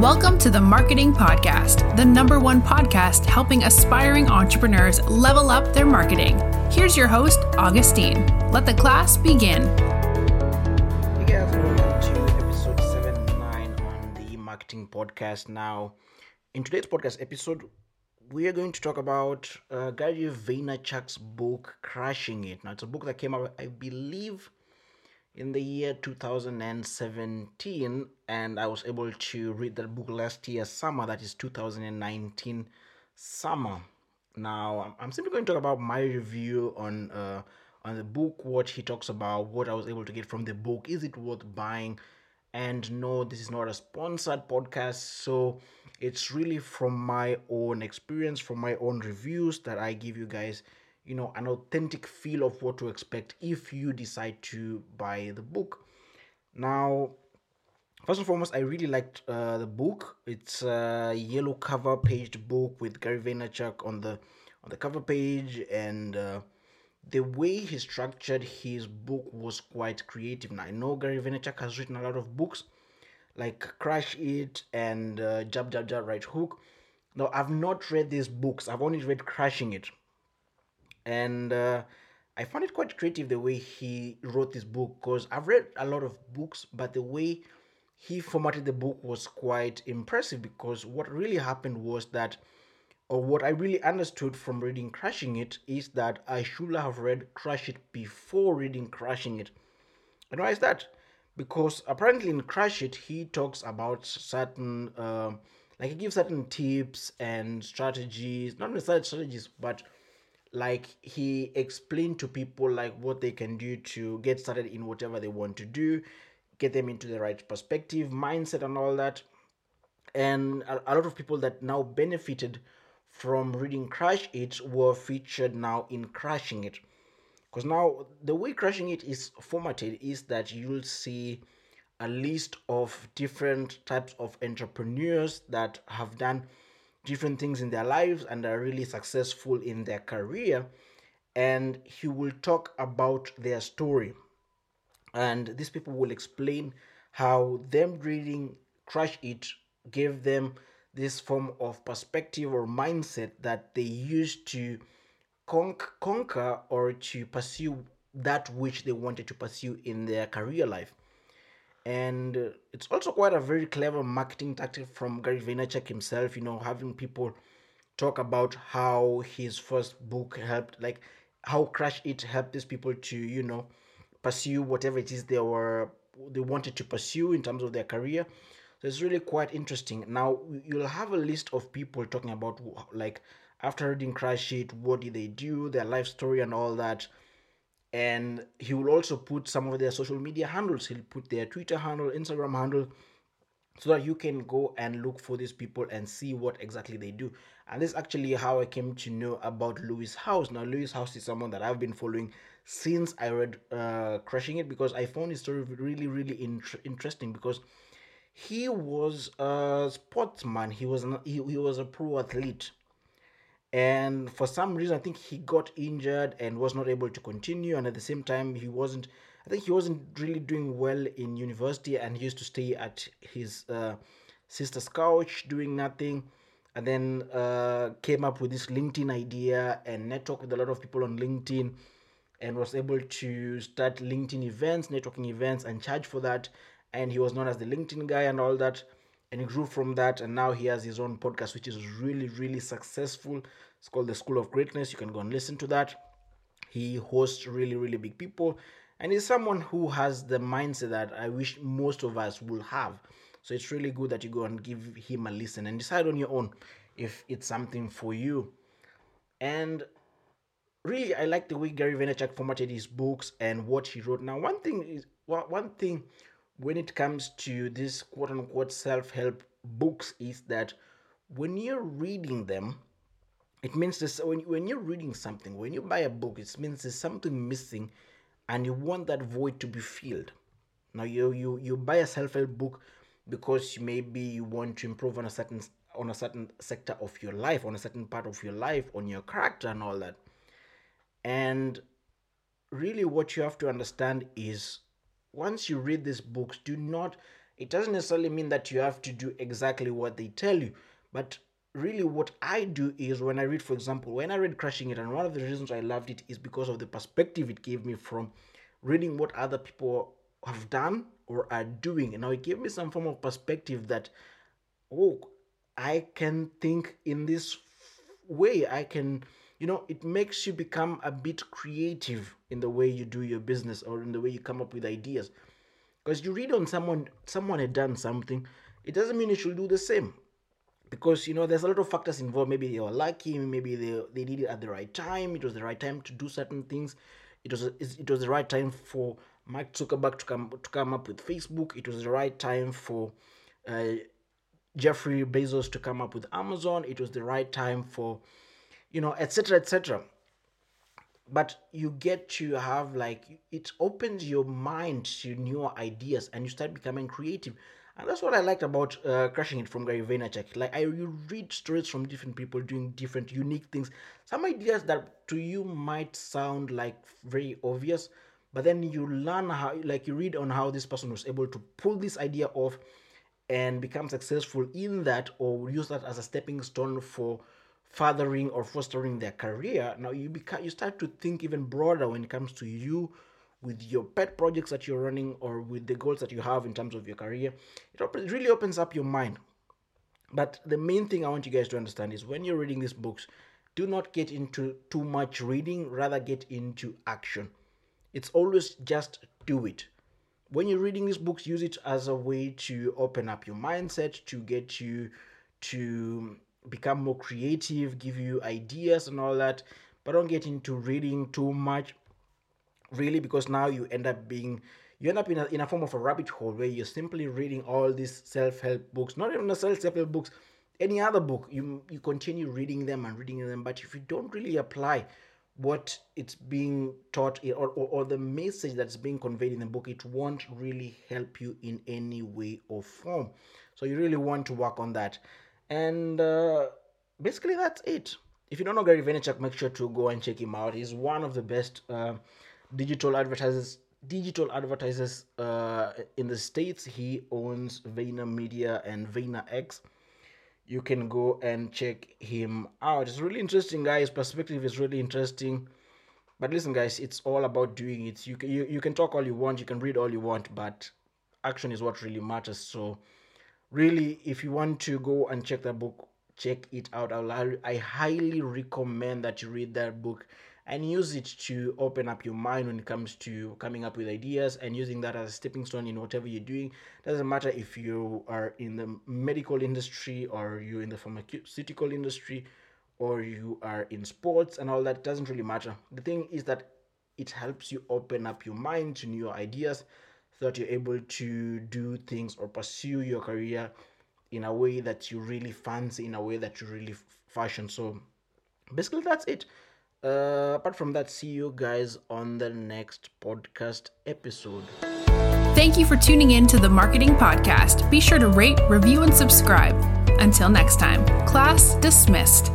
Welcome to the Marketing Podcast, the number one podcast helping aspiring entrepreneurs level up their marketing. Here's your host, Augustine. Let the class begin. Hey guys, welcome to episode 79 on the Marketing Podcast. Now, in today's podcast episode, we are going to talk about uh, Gary Vaynerchuk's book, Crushing It. Now, it's a book that came out, I believe, in the year 2017 and i was able to read that book last year summer that is 2019 summer. Now i'm- i'm simply going to talk about my review on uh on the book what he talks about what i was able to get from the book is it worth buying? And no this is not a sponsored podcast so it's really from my own experience from my own reviews that i give you guys you know an authentic feel of what to expect if you decide to buy the book. Now first and foremost i really liked uh, the book. It's a yellow cover paged book with gary vaynerchuk on the on the cover page. And uh, the way he structured his book was quite creative. Now i know gary vaynerchuk has written a lot of books like crush it and uh, jab jab jab right hook. Now i've not read these books. I've only read crushing it and uh, I found it quite creative the way he wrote this book because I've read a lot of books, but the way he formatted the book was quite impressive because what really happened was that, or what I really understood from reading Crushing It is that I should have read Crush It before reading Crushing It. And why is that? Because apparently in Crush It, he talks about certain, um, like he gives certain tips and strategies, not necessarily strategies, but like he explained to people like what they can do to get started in whatever they want to do, get them into the right perspective, mindset, and all that. And a, lot of people that now benefited from reading crush it were featured now in crushing it. Because now the way crushing it is formatted is that you'll see a list of different types of entrepreneurs that have done different things in their lives and are really successful in their career and he will talk about their story. And these people will explain how them reading crush it gave them this form of perspective or mindset that they used to conk- conquer or to pursue that which they wanted to pursue in their career life and uh, it's also quite a very clever marketing tactic from Gary Vaynerchuk himself. You know, having people talk about how his first book helped, like how Crush It helped these people to, you know, pursue whatever it is they were they wanted to pursue in terms of their career. So it's really quite interesting. Now you'll have a list of people talking about like after reading Crush It, what did they do, their life story, and all that and he will also put some of their social media handles. He'll put their twitter handle instagram handle so that you can go and look for these people and see what exactly they do. And this is actually how i came to know about Lewis Howes. Now Lewis Howes is someone that i've been following since i read uh crushing it because i found his story really really int- interesting because he was a sportsman. He was an, he, he was a pro athlete and for some reason i think he got injured and was not able to continue. And at the same time he wasn't i think he wasn't really doing well in university and he used to stay at his uh, sister's couch doing nothing. And then uh, came up with this linkedin idea and networked with a lot of people on linkedin and was able to start linkedin events networking events and charge for that. And he was known as the linkedin guy and all that and he grew from that and now he has his own podcast which is really really successful. It's called the school of greatness. You can go and listen to that. He hosts really really big people and he's someone who has the mindset that i wish most of us will have. So it's really good that you go and give him a listen and decide on your own if it's something for you. And really i like the way gary vaynerchuk formatted his books and what he wrote. Now one thing is one one thing when it comes to this quote unquote self-help books is that when you're reading them it means this when, when you're reading something when you buy a book it means there's something missing and you want that void to be filled. Now you you you buy a self-help book because maybe you want to improve on a certain on a certain sector of your life on a certain part of your life on your character and all that. And really what you have to understand is once you read these books do not it doesn't necessarily mean that you have to do exactly what they tell you but really what i do is when i read for example when i read crushing it and one of the reasons i loved it is because of the perspective it gave me from reading what other people have done or are doing. Now it gave me some form of perspective that oh i can think in this way. I can you know it makes you become a bit creative in the way you do your business or in the way you come up with ideas. Because you read on someone someone had done something it doesn't mean you should do the same. Because you know there's a lot of factors involved. Maybe they were lucky maybe they, they did it at the right time it was the right time to do certain things. It was it was the right time for Mark Zuckerberg to come to come up with Facebook. It was the right time for uh, Jeffrey Bezos to come up with Amazon. It was the right time for you know etc etc but you get to have like it opens your mind to new ideas and you start becoming creative. And that's what i liked about uh, crushing it from gary vaynerchuk. Like i you read stories from different people doing different unique things. Some ideas that to you might sound like very obvious but then you learn how like you read on how this person was able to pull this idea off and become successful in that or use that as a stepping stone for furthering or fostering their career now you become you start to think even broader when it comes to you with your pet projects that you're running or with the goals that you have in terms of your career. It, op- it really opens up your mind. But the main thing i want you guys to understand is when you're reading these books do not get into too much reading rather get into action. It's always just do it. When you're reading these books use it as a way to open up your mindset to get you to become more creative, give you ideas and all that. But don't get into reading too much, really, because now you end up being you end up in a, in a form of a rabbit hole where you're simply reading all these self-help books, not even the self-help books, any other book. You you continue reading them and reading them, but if you don't really apply what it's being taught or, or, or the message that's being conveyed in the book, it won't really help you in any way or form. So you really want to work on that. And uh, basically, that's it. If you don't know Gary Vaynerchuk, make sure to go and check him out. He's one of the best uh, digital advertisers. Digital advertisers uh, in the states. He owns Vayner Media and Vayner X. You can go and check him out. It's really interesting, guys. Perspective is really interesting. But listen, guys, it's all about doing it. You can you, you can talk all you want, you can read all you want, but action is what really matters. So really if you want to go and check that book check it out. I'll, i highly recommend that you read that book and use it to open up your mind when it comes to coming up with ideas and using that as a stepping stone in whatever you're doing. Doesn't matter if you are in the medical industry or you're in the pharmaceutical industry or you are in sports and all that doesn't really matter. The thing is that it helps you open up your mind to new ideas so that you're able to do things or pursue your career in a way that you really fancy, in a way that you really fashion. So basically, that's it. Uh, apart from that, see you guys on the next podcast episode. Thank you for tuning in to the Marketing Podcast. Be sure to rate, review, and subscribe. Until next time, class dismissed.